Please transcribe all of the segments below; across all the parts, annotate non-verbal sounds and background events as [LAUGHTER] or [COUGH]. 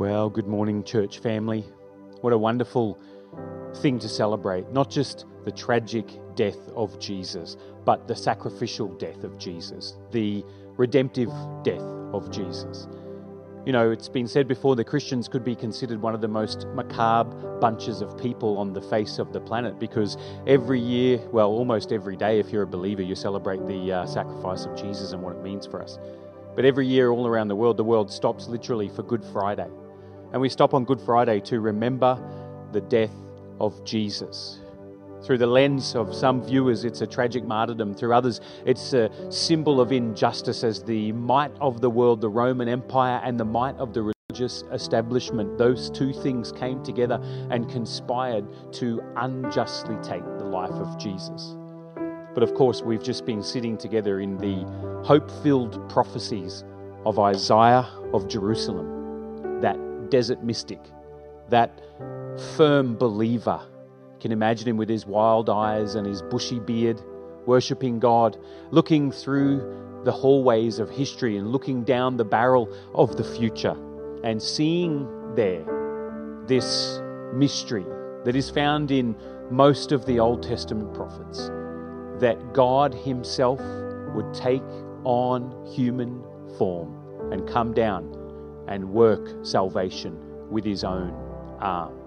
Well, good morning, church family. What a wonderful thing to celebrate. Not just the tragic death of Jesus, but the sacrificial death of Jesus, the redemptive death of Jesus. You know, it's been said before the Christians could be considered one of the most macabre bunches of people on the face of the planet because every year, well, almost every day, if you're a believer, you celebrate the uh, sacrifice of Jesus and what it means for us. But every year, all around the world, the world stops literally for Good Friday. And we stop on Good Friday to remember the death of Jesus. Through the lens of some viewers, it's a tragic martyrdom. Through others, it's a symbol of injustice as the might of the world, the Roman Empire, and the might of the religious establishment. Those two things came together and conspired to unjustly take the life of Jesus. But of course, we've just been sitting together in the hope filled prophecies of Isaiah of Jerusalem, desert mystic, that firm believer. Can imagine him with his wild eyes and his bushy beard, worshipping God, looking through the hallways of history and looking down the barrel of the future and seeing there this mystery that is found in most of the Old Testament prophets that God Himself would take on human form and come down and work salvation with His own arm.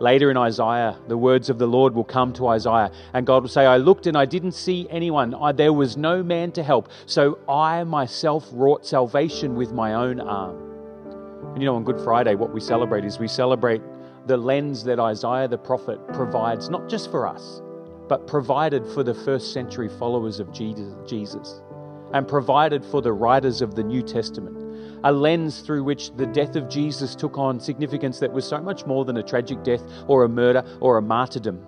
Later in Isaiah, the words of the Lord will come to Isaiah, and God will say, I looked and I didn't see anyone. I, there was no man to help. So I myself wrought salvation with my own arm. And you know, on Good Friday, what we celebrate is we celebrate the lens that Isaiah the prophet provides, not just for us, but provided for the first century followers of Jesus and provided for the writers of the New Testament. A lens through which the death of Jesus took on significance that was so much more than a tragic death or a murder or a martyrdom.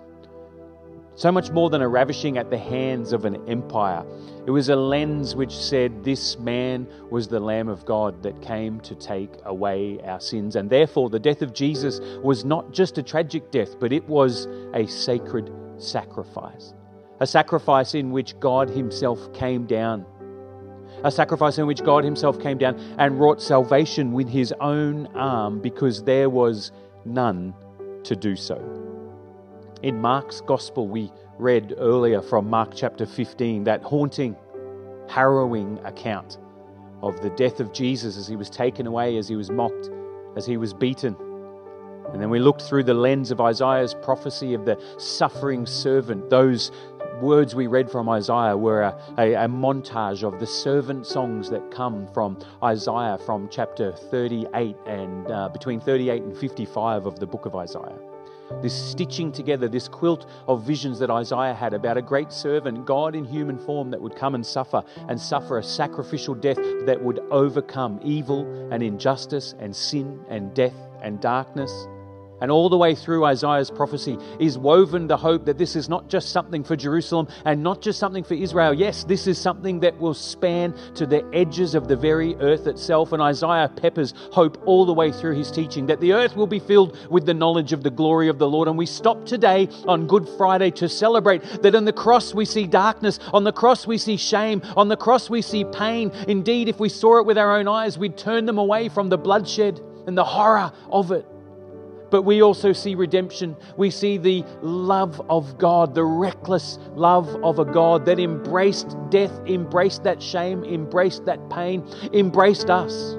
So much more than a ravishing at the hands of an empire. It was a lens which said, This man was the Lamb of God that came to take away our sins. And therefore, the death of Jesus was not just a tragic death, but it was a sacred sacrifice. A sacrifice in which God Himself came down. A sacrifice in which God Himself came down and wrought salvation with His own arm because there was none to do so. In Mark's Gospel, we read earlier from Mark chapter 15 that haunting, harrowing account of the death of Jesus as he was taken away, as he was mocked, as he was beaten and then we looked through the lens of Isaiah's prophecy of the suffering servant. Those words we read from Isaiah were a, a, a, montage of the servant songs that come from Isaiah from chapter 38 and uh, between 38 and 55 of the book of Isaiah. This stitching together, this quilt of visions that Isaiah had about a great servant, God in human form, that would come and suffer and suffer a sacrificial death that would overcome evil and injustice and sin and death and darkness and all the way through Isaiah's prophecy is woven the hope that this is not just something for Jerusalem and not just something for Israel. Yes, this is something that will span to the edges of the very earth itself. And Isaiah peppers hope all the way through his teaching that the earth will be filled with the knowledge of the glory of the Lord. And we stop today on Good Friday to celebrate that on the cross we see darkness, on the cross we see shame, on the cross we see pain. Indeed, if we saw it with our own eyes, we'd turn them away from the bloodshed and the horror of it. But we also see redemption. We see the love of God, the reckless love of a God that embraced death, embraced that shame, embraced that pain, embraced us.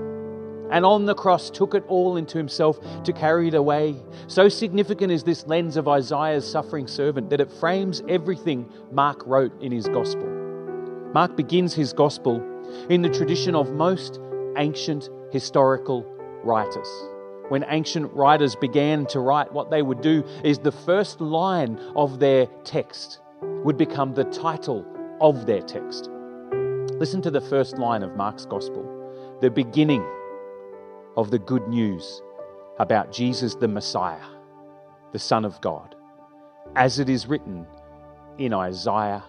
And on the cross took it all into himself to carry it away. So significant is this lens of Isaiah's suffering servant that it frames everything Mark wrote in his gospel. Mark begins his gospel in the tradition of most ancient historical writers when ancient writers began to write, what they would do is the first line of their text would become the title of their text. Listen to the first line of Mark's Gospel, the beginning of the good news about Jesus the Messiah, the Son of God, as it is written in Isaiah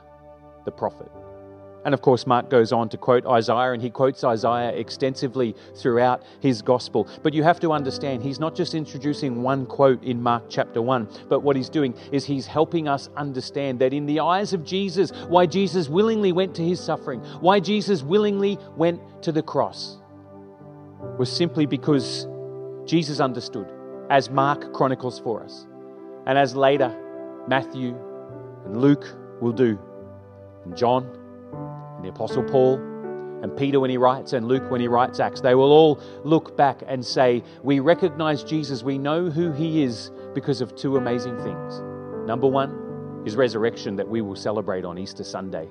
the prophet. And of course, Mark goes on to quote Isaiah, and he quotes Isaiah extensively throughout his gospel. But you have to understand, he's not just introducing one quote in Mark chapter 1, but what he's doing is he's helping us understand that in the eyes of Jesus, why Jesus willingly went to his suffering, why Jesus willingly went to the cross, was simply because Jesus understood, as Mark chronicles for us, and as later Matthew and Luke will do, and John the Apostle Paul and Peter when he writes, and Luke when he writes Acts, they will all look back and say, We recognize Jesus, we know who he is because of two amazing things. Number one, his resurrection that we will celebrate on Easter Sunday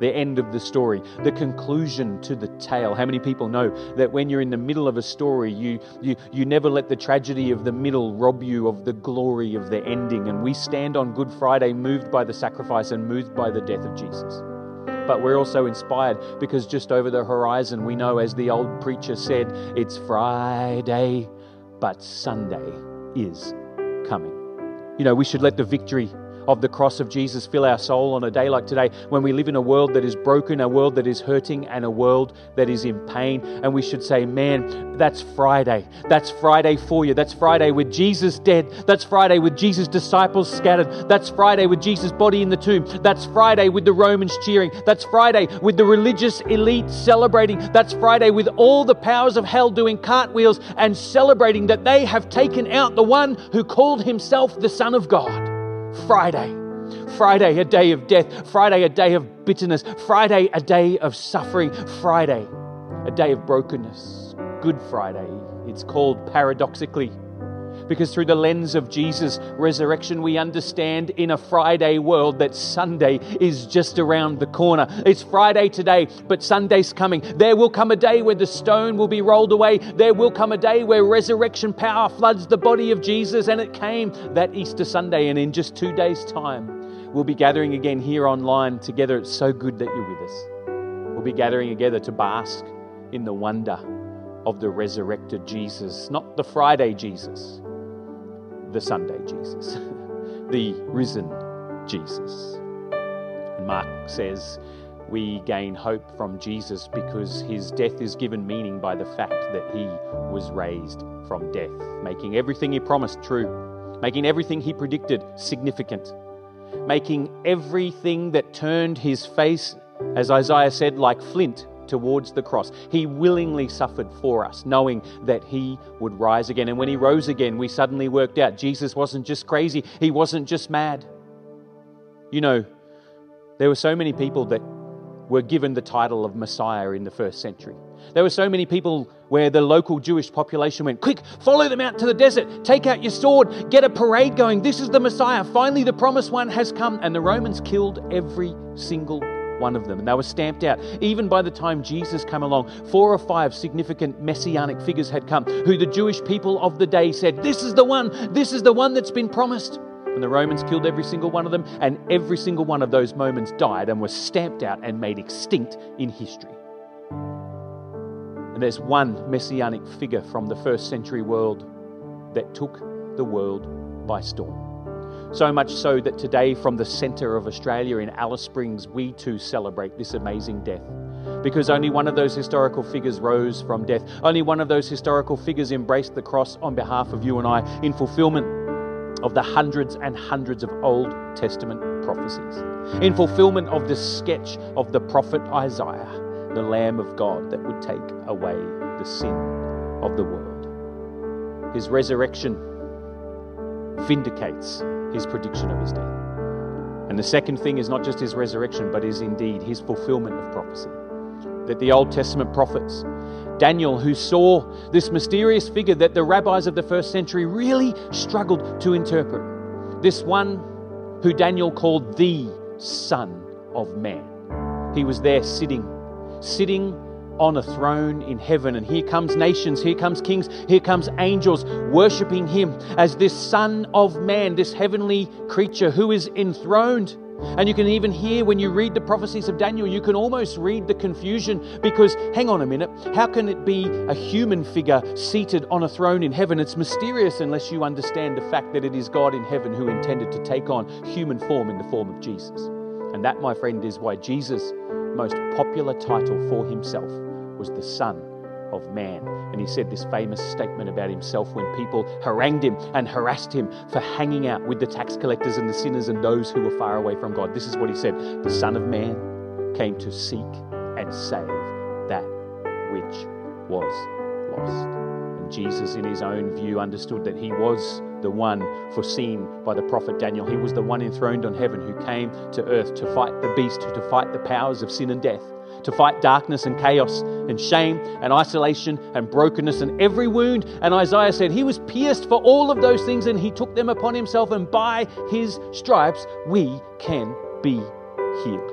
the end of the story, the conclusion to the tale. How many people know that when you're in the middle of a story, you, you, you never let the tragedy of the middle rob you of the glory of the ending? And we stand on Good Friday moved by the sacrifice and moved by the death of Jesus. But we're also inspired because just over the horizon, we know, as the old preacher said, it's Friday, but Sunday is coming. You know, we should let the victory of the cross of Jesus fill our soul on a day like today when we live in a world that is broken, a world that is hurting, and a world that is in pain. And we should say, Man, that's Friday. That's Friday for you. That's Friday with Jesus dead. That's Friday with Jesus' disciples scattered. That's Friday with Jesus' body in the tomb. That's Friday with the Romans cheering. That's Friday with the religious elite celebrating. That's Friday with all the powers of hell doing cartwheels and celebrating that they have taken out the one who called himself the Son of God. Friday. Friday, a day of death. Friday, a day of bitterness. Friday, a day of suffering. Friday, a day of brokenness. Good Friday, it's called paradoxically because through the lens of Jesus' resurrection, we understand in a Friday world that Sunday is just around the corner. It's Friday today, but Sunday's coming. There will come a day where the stone will be rolled away. There will come a day where resurrection power floods the body of Jesus, and it came that Easter Sunday. And in just two days' time, we'll be gathering again here online together. It's so good that you're with us. We'll be gathering together to bask in the wonder of the resurrected Jesus, not the Friday Jesus, the Sunday Jesus, [LAUGHS] the risen Jesus. Mark says we gain hope from Jesus because his death is given meaning by the fact that he was raised from death, making everything he promised true, making everything he predicted significant, making everything that turned his face, as Isaiah said, like flint towards the cross. He willingly suffered for us, knowing that he would rise again. And when he rose again, we suddenly worked out Jesus wasn't just crazy, he wasn't just mad. You know, there were so many people that were given the title of Messiah in the first century. There were so many people where the local Jewish population went, Quick, follow them out to the desert, take out your sword, get a parade going. This is the Messiah. Finally, the promised one has come. And the Romans killed every single one of them. And they were stamped out. Even by the time Jesus came along, four or five significant messianic figures had come who the Jewish people of the day said, This is the one, this is the one that's been promised. And the Romans killed every single one of them, and every single one of those moments died and was stamped out and made extinct in history. And there's one messianic figure from the first century world that took the world by storm. So much so that today, from the centre of Australia in Alice Springs, we too celebrate this amazing death. Because only one of those historical figures rose from death. Only one of those historical figures embraced the cross on behalf of you and I in fulfillment of the hundreds and hundreds of Old Testament prophecies. In fulfillment of the sketch of the prophet Isaiah, the Lamb of God that would take away the sin of the world. His resurrection vindicates his prediction of his death. And the second thing is not just his resurrection, but is indeed his fulfillment of prophecy. That the Old Testament prophets, Daniel, who saw this mysterious figure that the rabbis of the first century really struggled to interpret, this one who Daniel called the Son of Man. He was there sitting, sitting on a throne in heaven. And here comes nations, here comes kings, here comes angels worshiping him as this Son of Man, this heavenly creature who is enthroned. And you can even hear when you read the prophecies of Daniel, you can almost read the confusion because, hang on a minute, how can it be a human figure seated on a throne in heaven? It's mysterious unless you understand the fact that it is God in heaven who intended to take on human form in the form of Jesus. And that, my friend, is why Jesus' most popular title for himself was the Son of Man. And he said this famous statement about himself when people harangued him and harassed him for hanging out with the tax collectors and the sinners and those who were far away from God. This is what he said The Son of Man came to seek and save that which was lost. And Jesus, in his own view, understood that he was the one foreseen by the prophet Daniel. He was the one enthroned on heaven who came to earth to fight the beast, to fight the powers of sin and death, to fight darkness and chaos and shame and isolation and brokenness and every wound. And Isaiah said, He was pierced for all of those things and He took them upon Himself, and by His stripes we can be healed.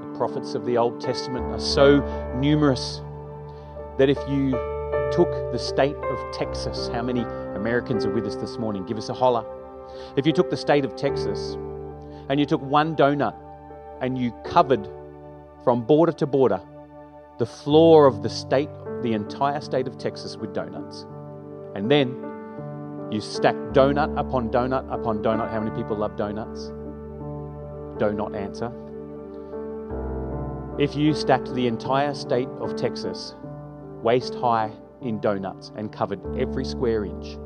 The prophets of the Old Testament are so numerous that if you took the state of Texas, how many Americans are with us this morning? Give us a holler. If you took the state of Texas and you took one donut and you covered from border to border the floor of the state, the entire state of Texas with donuts, and then you stack donut upon donut upon donut. How many people love donuts? Do not answer. If you stacked the entire state of Texas waist high in donuts and covered every square inch,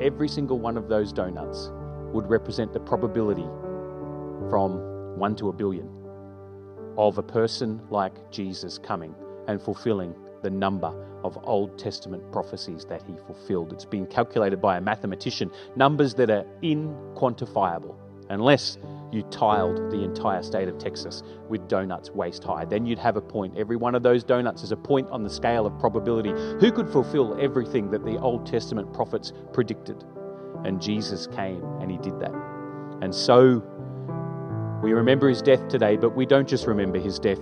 every single one of those donuts would represent the probability from one to a billion of a person like Jesus coming and fulfilling the number of Old Testament prophecies that he fulfilled. It's been calculated by a mathematician, numbers that are inquantifiable, unless you tiled the entire state of Texas with donuts waist high. Then you'd have a point. Every one of those donuts is a point on the scale of probability. Who could fulfill everything that the Old Testament prophets predicted? And Jesus came and he did that. And so we remember his death today, but we don't just remember his death,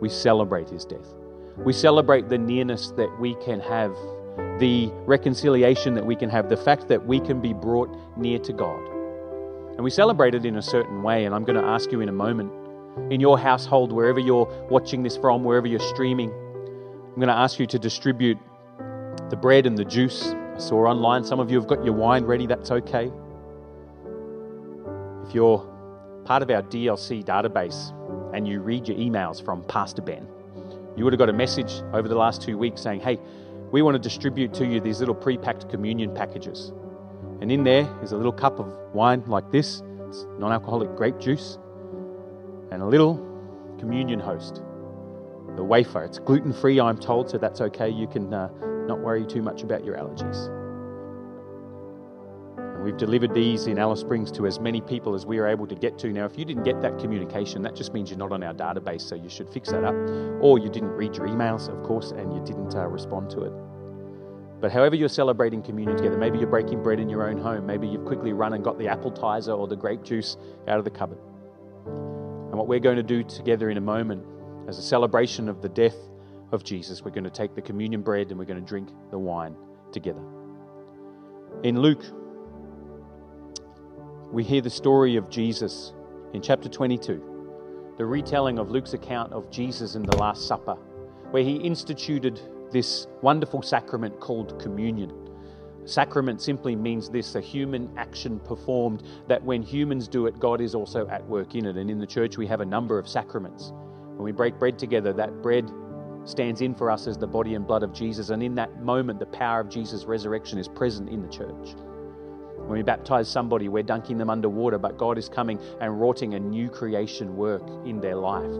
we celebrate his death. We celebrate the nearness that we can have, the reconciliation that we can have, the fact that we can be brought near to God. And we celebrate it in a certain way. And I'm going to ask you in a moment, in your household, wherever you're watching this from, wherever you're streaming, I'm going to ask you to distribute the bread and the juice. I saw online some of you have got your wine ready, that's okay. If you're part of our DLC database and you read your emails from Pastor Ben, you would have got a message over the last two weeks saying, hey, we want to distribute to you these little pre packed communion packages. And in there is a little cup of wine like this. It's non alcoholic grape juice. And a little communion host. The wafer. It's gluten free, I'm told, so that's okay. You can uh, not worry too much about your allergies. We've delivered these in Alice Springs to as many people as we are able to get to. Now, if you didn't get that communication, that just means you're not on our database, so you should fix that up. Or you didn't read your emails, of course, and you didn't uh, respond to it. But however you're celebrating communion together, maybe you're breaking bread in your own home, maybe you've quickly run and got the appetizer or the grape juice out of the cupboard. And what we're going to do together in a moment, as a celebration of the death of Jesus, we're going to take the communion bread and we're going to drink the wine together. In Luke, we hear the story of Jesus in chapter 22, the retelling of Luke's account of Jesus in the Last Supper, where he instituted this wonderful sacrament called communion. Sacrament simply means this a human action performed that when humans do it, God is also at work in it. And in the church, we have a number of sacraments. When we break bread together, that bread stands in for us as the body and blood of Jesus. And in that moment, the power of Jesus' resurrection is present in the church. When we baptize somebody, we're dunking them under water, but God is coming and wrought a new creation work in their life.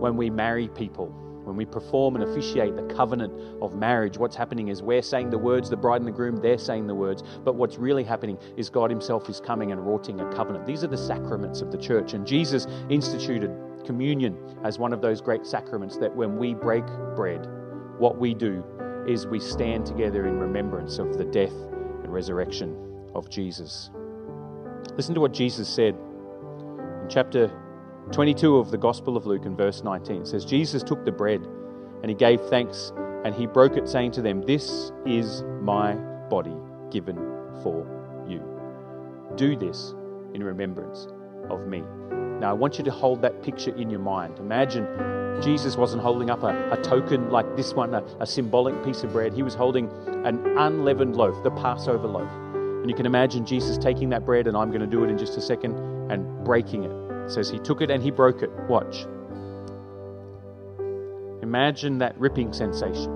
When we marry people, when we perform and officiate the covenant of marriage, what's happening is we're saying the words, the bride and the groom, they're saying the words. But what's really happening is God Himself is coming and wroughting a covenant. These are the sacraments of the church. And Jesus instituted communion as one of those great sacraments that when we break bread, what we do is we stand together in remembrance of the death and resurrection of Jesus. Listen to what Jesus said in chapter 22 of the Gospel of Luke in verse 19 It says, Jesus took the bread and he gave thanks and he broke it, saying to them, This is my body given for you. Do this in remembrance of me. Now, I want you to hold that picture in your mind. Imagine Jesus wasn't holding up a, a token like this one, a, a symbolic piece of bread. He was holding an unleavened loaf, the Passover loaf. And you can imagine Jesus taking that bread, and I'm going to do it in just a second, and breaking it it says he took it and he broke it. Watch. Imagine that ripping sensation.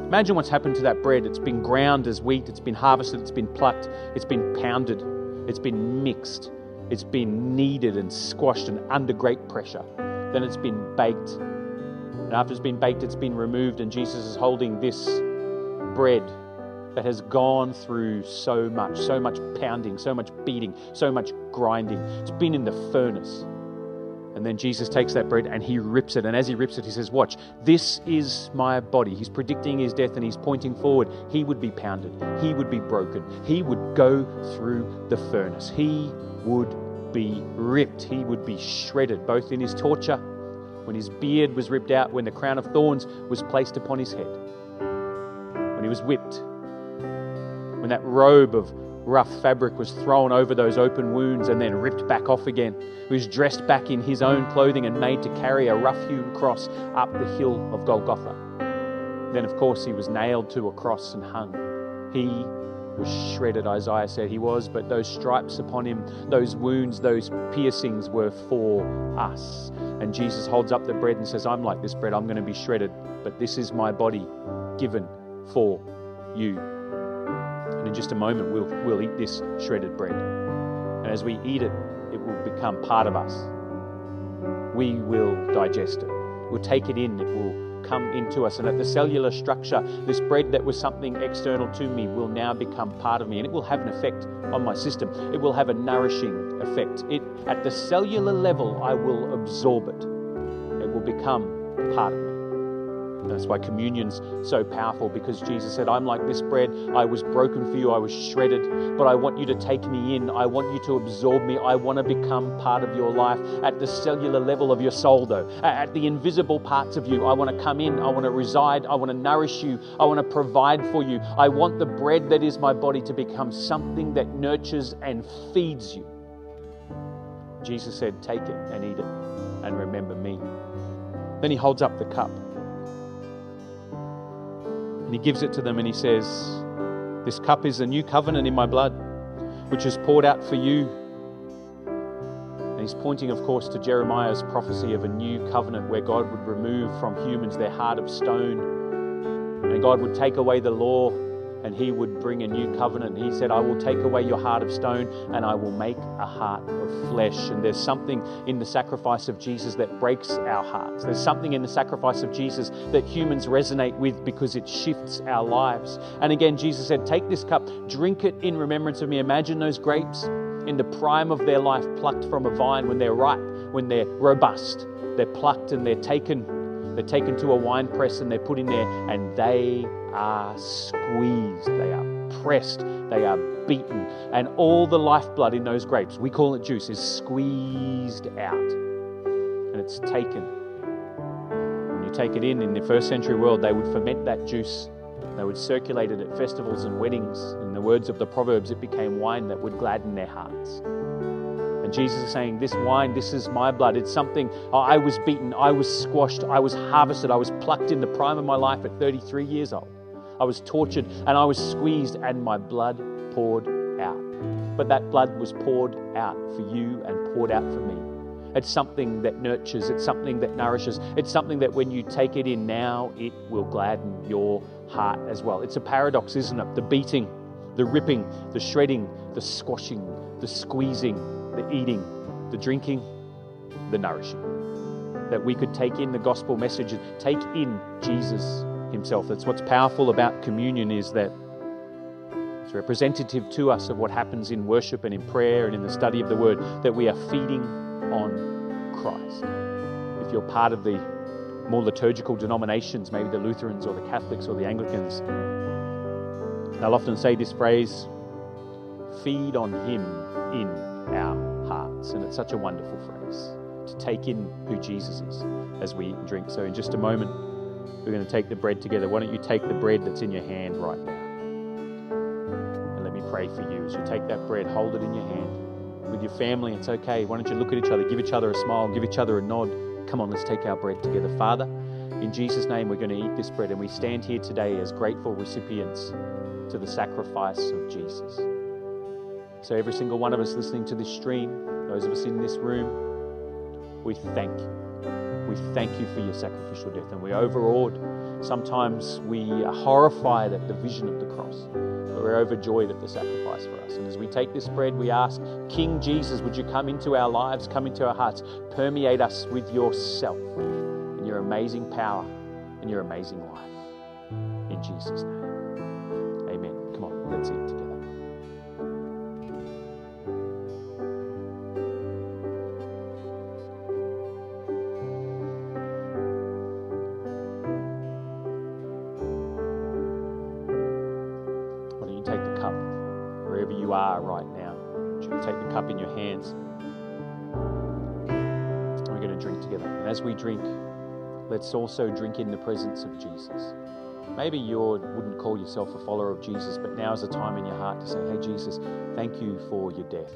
Imagine what's happened to that bread. It's been ground as wheat, it's been harvested, it's been plucked, it's been pounded, it's been mixed, it's been kneaded and squashed and under great pressure. Then it's been baked. And after it's been baked, it's been removed, and Jesus is holding this bread that has gone through so much, so much pounding, so much beating, so much grinding. It's been in the furnace. And then Jesus takes that bread and he rips it. And as he rips it, he says, Watch, this is my body. He's predicting his death and he's pointing forward. He would be pounded, he would be broken, he would go through the furnace, he would be ripped, he would be shredded, both in his torture, when his beard was ripped out, when the crown of thorns was placed upon his head, when he was whipped, when that robe of rough fabric was thrown over those open wounds and then ripped back off again. He was dressed back in his own clothing and made to carry a rough hewn cross up the hill of Golgotha. Then, of course, he was nailed to a cross and hung. He was shredded, Isaiah said he was, but those stripes upon him, those wounds, those piercings were for us. And Jesus holds up the bread and says, I'm like this bread, I'm going to be shredded, but this is my body given for you. And in just a moment, we'll, we'll eat this shredded bread. And as we eat it, it will become part of us. We will digest it. We'll take it in. It will come into us. And at the cellular structure, this bread that was something external to me will now become part of me. And it will have an effect on my system. It will have a nourishing effect. It, at the cellular level, I will absorb it. It will become part of me. That's why communion's so powerful because Jesus said, I'm like this bread. I was broken for you. I was shredded, but I want you to take me in. I want you to absorb me. I want to become part of your life at the cellular level of your soul, though, at the invisible parts of you. I want to come in. I want to reside. I want to nourish you. I want to provide for you. I want the bread that is my body to become something that nurtures and feeds you. Jesus said, Take it and eat it and remember me. Then he holds up the cup. And he gives it to them and he says, This cup is a new covenant in my blood, which is poured out for you. And he's pointing, of course, to Jeremiah's prophecy of a new covenant where God would remove from humans their heart of stone. And God would take away the law and he would bring a new covenant. He said, I will take away your heart of stone and I will make a heart of flesh. And there's something in the sacrifice of Jesus that breaks our hearts. There's something in the sacrifice of Jesus that humans resonate with because it shifts our lives. And again, Jesus said, Take this cup, drink it in remembrance of me. Imagine those grapes in the prime of their life, plucked from a vine when they're ripe, when they're robust. They're plucked and they're taken. They're taken to a wine press and they're put in there, and they are squeezed, they are pressed, they are beaten, and all the lifeblood in those grapes, we call it juice, is squeezed out and it's taken. When you take it in, in the first century world, they would ferment that juice. They would circulate it at festivals and weddings. In the words of the Proverbs, it became wine that would gladden their hearts. Jesus is saying, This wine, this is my blood. It's something I was beaten, I was squashed, I was harvested, I was plucked in the prime of my life at 33 years old. I was tortured and I was squeezed, and my blood poured out. But that blood was poured out for you and poured out for me. It's something that nurtures, it's something that nourishes, it's something that when you take it in now, it will gladden your heart as well. It's a paradox, isn't it? The beating, the ripping, the shredding, the squashing, the squeezing, the eating, the drinking, the nourishing. That we could take in the gospel message and take in Jesus himself. That's what's powerful about communion is that it's representative to us of what happens in worship and in prayer and in the study of the word, that we are feeding on Christ. If you're part of the more liturgical denominations, maybe the Lutherans or the Catholics or the Anglicans, they'll often say this phrase feed on Him in our hearts. And it's such a wonderful phrase to take in who Jesus is as we eat and drink. So, in just a moment, we're going to take the bread together. Why don't you take the bread that's in your hand right now? And let me pray for you. As you take that bread, hold it in your hand. With your family, it's okay. Why don't you look at each other, give each other a smile, give each other a nod. Come on, let's take our bread together. Father, in Jesus' name, we're going to eat this bread, and we stand here today as grateful recipients to the sacrifice of Jesus. So, every single one of us listening to this stream, those of us in this room, we thank you. We thank you for your sacrificial death, and we're overawed. Sometimes we are horrified at the vision of the cross, but we're overjoyed at the sacrifice for us. And as we take this bread, we ask, King Jesus, would you come into our lives, come into our hearts, permeate us with yourself and your amazing power and your amazing life. In Jesus' name, together. And as we drink, let's also drink in the presence of Jesus. Maybe you wouldn't call yourself a follower of Jesus, but now is a time in your heart to say, Hey, Jesus, thank you for your death.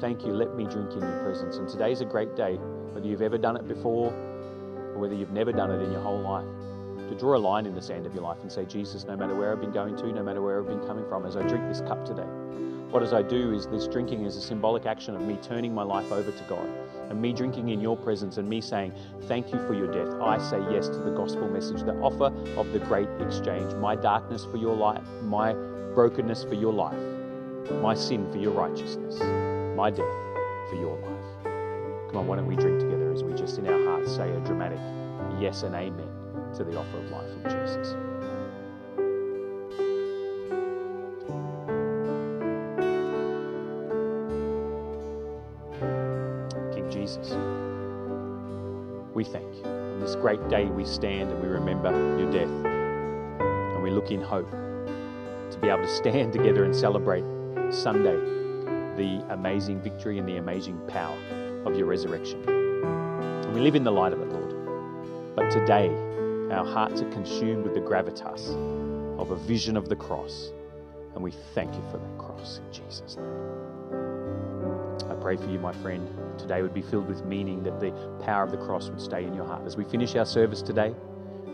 Thank you. Let me drink in your presence. And today's a great day, whether you've ever done it before or whether you've never done it in your whole life, to draw a line in the sand of your life and say, Jesus, no matter where I've been going to, no matter where I've been coming from, as I drink this cup today, what as I do is this drinking is a symbolic action of me turning my life over to God and me drinking in your presence and me saying, Thank you for your death. I say yes to the gospel message, the offer of the great exchange, my darkness for your light, my brokenness for your life, my sin for your righteousness, my death for your life. Come on, why don't we drink together as we just in our hearts say a dramatic yes and amen to the offer of life in Jesus. Great day, we stand and we remember your death. And we look in hope to be able to stand [LAUGHS] together and celebrate Sunday the amazing victory and the amazing power of your resurrection. And we live in the light of it, Lord. But today, our hearts are consumed with the gravitas of a vision of the cross. And we thank you for that cross in Jesus' name. Pray for you, my friend. Today would be filled with meaning that the power of the cross would stay in your heart. As we finish our service today,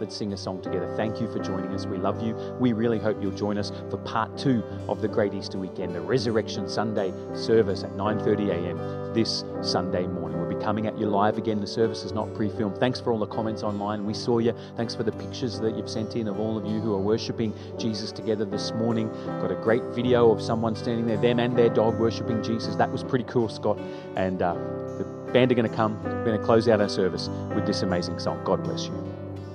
let's sing a song together. Thank you for joining us. We love you. We really hope you'll join us for part two of the Great Easter Weekend, the Resurrection Sunday service at 9:30 a.m. this Sunday morning. We'll be coming at you live again. The service is not pre-filmed. Thanks for all the comments online. We saw you. Thanks for the pictures that you've sent in of all of you who are worshiping Jesus together this morning. Got a great video of someone standing there, them and their dog worshiping Jesus. That was pretty cool, Scott. And uh, the band are going to come. We're going to close out our service with this amazing song. God bless you.